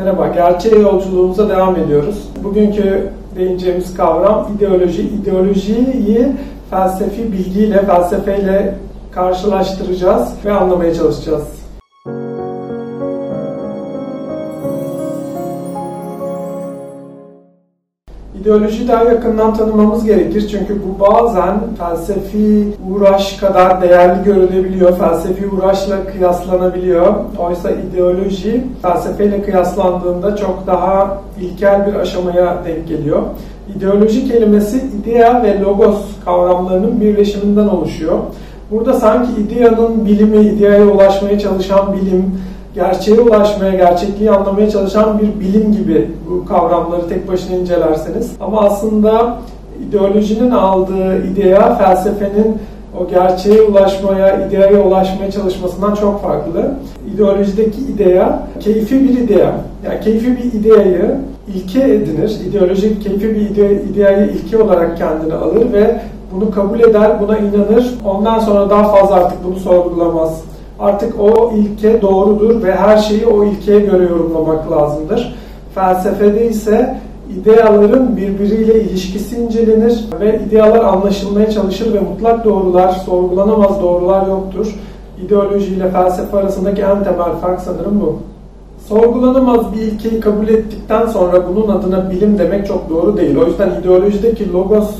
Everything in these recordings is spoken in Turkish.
Merhaba, gerçeğe yolculuğumuza devam ediyoruz. Bugünkü değineceğimiz kavram ideoloji. İdeolojiyi felsefi bilgiyle, felsefeyle karşılaştıracağız ve anlamaya çalışacağız. İdeolojiyi daha yakından tanımamız gerekir çünkü bu bazen felsefi uğraş kadar değerli görülebiliyor, felsefi uğraşla kıyaslanabiliyor. Oysa ideoloji felsefeyle kıyaslandığında çok daha ilkel bir aşamaya denk geliyor. İdeoloji kelimesi idea ve logos kavramlarının birleşiminden oluşuyor. Burada sanki ideanın bilimi, ideaya ulaşmaya çalışan bilim, gerçeğe ulaşmaya, gerçekliği anlamaya çalışan bir bilim gibi bu kavramları tek başına incelerseniz. Ama aslında ideolojinin aldığı idea felsefenin o gerçeğe ulaşmaya, ideaya ulaşmaya çalışmasından çok farklı. İdeolojideki idea keyfi bir idea. Yani keyfi bir ideayı ilke edinir. İdeolojik keyfi bir ide ideayı ilke olarak kendine alır ve bunu kabul eder, buna inanır. Ondan sonra daha fazla artık bunu sorgulamaz artık o ilke doğrudur ve her şeyi o ilkeye göre yorumlamak lazımdır. Felsefede ise ideaların birbiriyle ilişkisi incelenir ve idealar anlaşılmaya çalışır ve mutlak doğrular, sorgulanamaz doğrular yoktur. İdeoloji ile felsefe arasındaki en temel fark sanırım bu. Sorgulanamaz bir ilkeyi kabul ettikten sonra bunun adına bilim demek çok doğru değil. O yüzden ideolojideki logos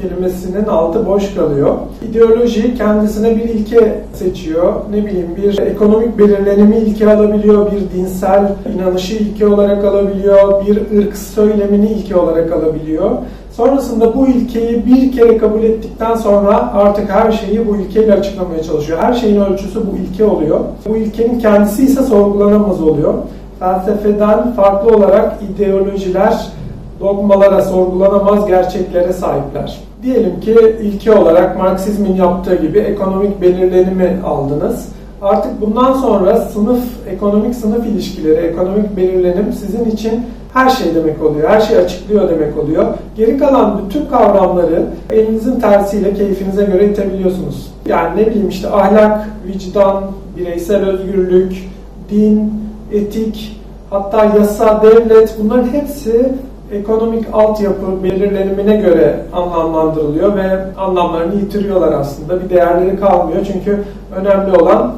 kelimesinin altı boş kalıyor. İdeoloji kendisine bir ilke seçiyor. Ne bileyim bir ekonomik belirlenimi ilke alabiliyor, bir dinsel inanışı ilke olarak alabiliyor, bir ırk söylemini ilke olarak alabiliyor. Sonrasında bu ilkeyi bir kere kabul ettikten sonra artık her şeyi bu ilkeyle açıklamaya çalışıyor. Her şeyin ölçüsü bu ilke oluyor. Bu ilkenin kendisi ise sorgulanamaz oluyor. Felsefeden farklı olarak ideolojiler dogmalara, sorgulanamaz gerçeklere sahipler. Diyelim ki ilke olarak Marksizmin yaptığı gibi ekonomik belirlenimi aldınız. Artık bundan sonra sınıf, ekonomik sınıf ilişkileri, ekonomik belirlenim sizin için her şey demek oluyor. Her şey açıklıyor demek oluyor. Geri kalan bütün kavramları elinizin tersiyle keyfinize göre itebiliyorsunuz. Yani ne bileyim işte ahlak, vicdan, bireysel özgürlük, din, etik, hatta yasa, devlet bunların hepsi ekonomik altyapı belirlenimine göre anlamlandırılıyor ve anlamlarını yitiriyorlar aslında. Bir değerleri kalmıyor çünkü önemli olan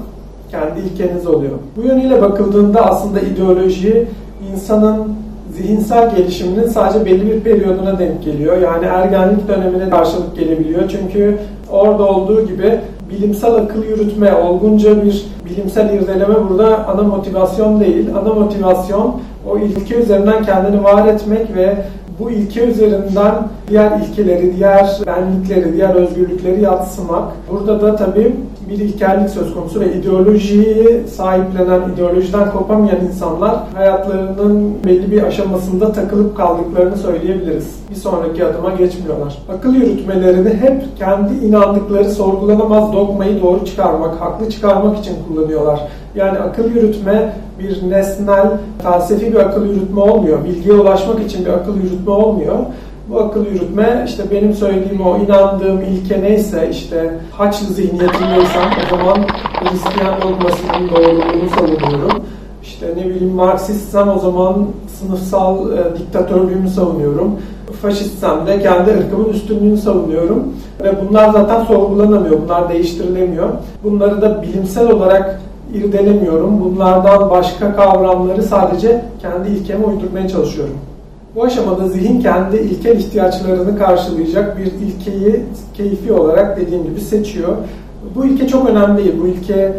kendi ilkeniz oluyor. Bu yönüyle bakıldığında aslında ideoloji insanın zihinsel gelişiminin sadece belli bir periyoduna denk geliyor. Yani ergenlik dönemine karşılık gelebiliyor. Çünkü orada olduğu gibi bilimsel akıl yürütme, olgunca bir bilimsel irdeleme burada ana motivasyon değil. Ana motivasyon o ilke üzerinden kendini var etmek ve bu ilke üzerinden diğer ilkeleri, diğer benlikleri, diğer özgürlükleri yatsımak. Burada da tabii bir ilkellik söz konusu ve ideolojiyi sahiplenen, ideolojiden kopamayan insanlar hayatlarının belli bir aşamasında takılıp kaldıklarını söyleyebiliriz. Bir sonraki adıma geçmiyorlar. Akıl yürütmelerini hep kendi inandıkları sorgulanamaz dogmayı doğru çıkarmak, haklı çıkarmak için kullanıyorlar. Yani akıl yürütme bir nesnel, felsefi bir akıl yürütme olmuyor. Bilgiye ulaşmak için bir akıl yürütme olmuyor. Bu akıl yürütme işte benim söylediğim o inandığım ilke neyse işte Haçlı zihniyetindeysem o zaman Hristiyan dogmasının doğruluğunu savunuyorum. İşte ne bileyim Marksistsem o zaman sınıfsal e, diktatörlüğümü savunuyorum. Faşistsem de kendi ırkımın üstünlüğünü savunuyorum. Ve bunlar zaten sorgulanamıyor, bunlar değiştirilemiyor. Bunları da bilimsel olarak irdelemiyorum. Bunlardan başka kavramları sadece kendi ilkeme uydurmaya çalışıyorum. Bu aşamada zihin kendi ilkel ihtiyaçlarını karşılayacak bir ilkeyi keyfi olarak dediğim gibi seçiyor. Bu ilke çok önemli değil. Bu ilke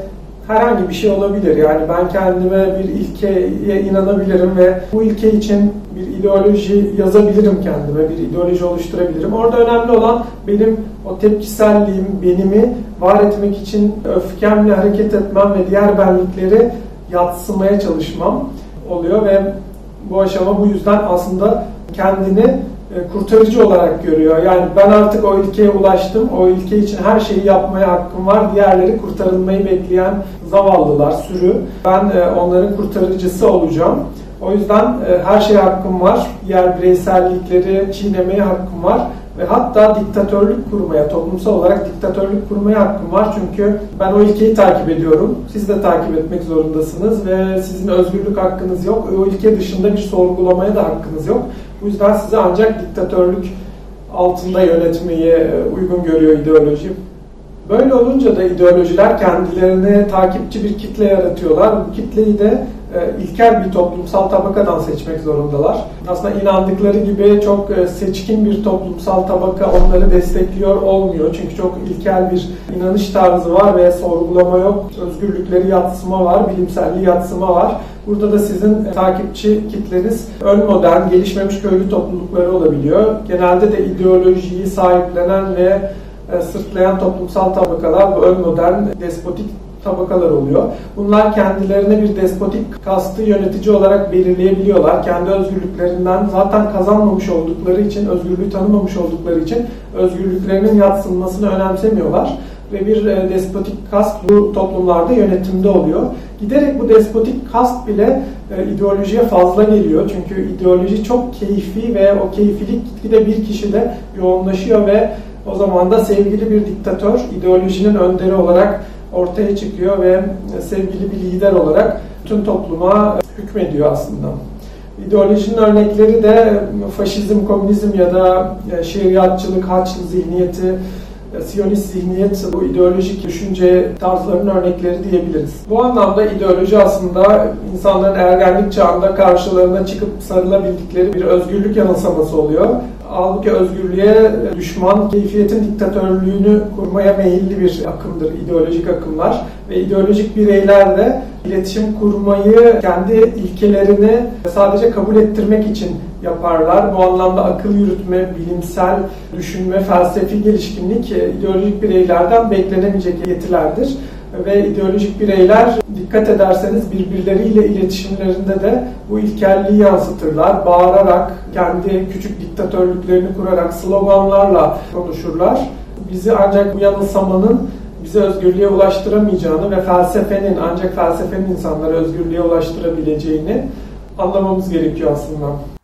herhangi bir şey olabilir. Yani ben kendime bir ilkeye inanabilirim ve bu ilke için bir ideoloji yazabilirim kendime, bir ideoloji oluşturabilirim. Orada önemli olan benim o tepkiselliğim, benimi var etmek için öfkemle hareket etmem ve diğer benlikleri yatsımaya çalışmam oluyor ve bu aşama bu yüzden aslında kendini e, kurtarıcı olarak görüyor. Yani ben artık o ilkeye ulaştım, o ilke için her şeyi yapmaya hakkım var. Diğerleri kurtarılmayı bekleyen zavallılar, sürü. Ben e, onların kurtarıcısı olacağım. O yüzden e, her şeye hakkım var. Diğer bireysellikleri çiğnemeye hakkım var. ve hatta diktatörlük kurmaya, toplumsal olarak diktatörlük kurmaya hakkım var. Çünkü ben o ilkeyi takip ediyorum. Siz de takip etmek zorundasınız ve sizin özgürlük hakkınız yok. O ilke dışında bir sorgulamaya da hakkınız yok. Bu yüzden size ancak diktatörlük altında yönetmeyi e, uygun görüyor ideoloji. Böyle olunca da ideolojiler kendilerine takipçi bir kitle yaratıyorlar. Bu kitleyi de ilkel bir toplumsal tabakadan seçmek zorundalar. Aslında inandıkları gibi çok e, seçkin bir toplumsal tabaka onları destekliyor olmuyor. Çünkü çok ilkel bir inanış tarzı var ve sorgulama yok. Özgürlükleri yatsıma var, bilimselliği yatsıma var. Burada da sizin takipçi kitleniz ön modern, gelişmemiş köylü toplulukları olabiliyor. Genelde de ideolojiyi sahiplenen ve e, sırtlayan toplumsal tabakalar bu ön modern despotik tabakalar oluyor. Bunlar kendilerine bir despotik kastı yönetici olarak belirleyebiliyorlar. Kendi özgürlüklerinden zaten kazanmamış oldukları için, özgürlüğü tanımamış oldukları için özgürlüklerinin yatsınmasını önemsemiyorlar ve bir e, despotik kast bu toplumlarda yönetimde oluyor. Giderek bu despotik kast bile e, ideolojiye fazla geliyor. Çünkü ideoloji çok keyfi ve o keyfilik gitgide bir kişide yoğunlaşıyor ve o zaman da sevgili bir diktatör ideolojinin önderi olarak ortaya çıkıyor ve sevgili bir lider olarak tüm topluma hükmediyor aslında. İdeolojinin örnekleri de faşizm, komünizm ya da e, şeriatçılık, haçlı zihniyeti, e, Siyonist zihniyet bu ideolojik düşünce tarzlarının örnekleri diyebiliriz. Bu anlamda ideoloji aslında insanların ergenlik çağında karşılarına çıkıp sarılabildikleri bir özgürlük yanılsaması oluyor. Halbuki özgürlüğe düşman, keyfiyetin diktatörlüğünü kurmaya meyilli bir akımdır ideolojik akımlar. Ve ideolojik bireyler de iletişim kurmayı kendi ilkelerini sadece kabul ettirmek için yaparlar. Bu anlamda akıl yürütme, bilimsel düşünme, felsefi gelişkinlik ideolojik bireylerden beklenemeyecek yetilerdir ve ideolojik bireyler dikkat ederseniz birbirleriyle iletişimlerinde de bu ilkelliği yansıtırlar. Bağırarak, kendi küçük diktatörlüklerini kurarak, sloganlarla konuşurlar. Bizi ancak bu yanılsamanın bizi özgürlüğe ulaştıramayacağını ve felsefenin ancak felsefenin insanları özgürlüğe ulaştırabileceğini anlamamız gerekiyor aslında.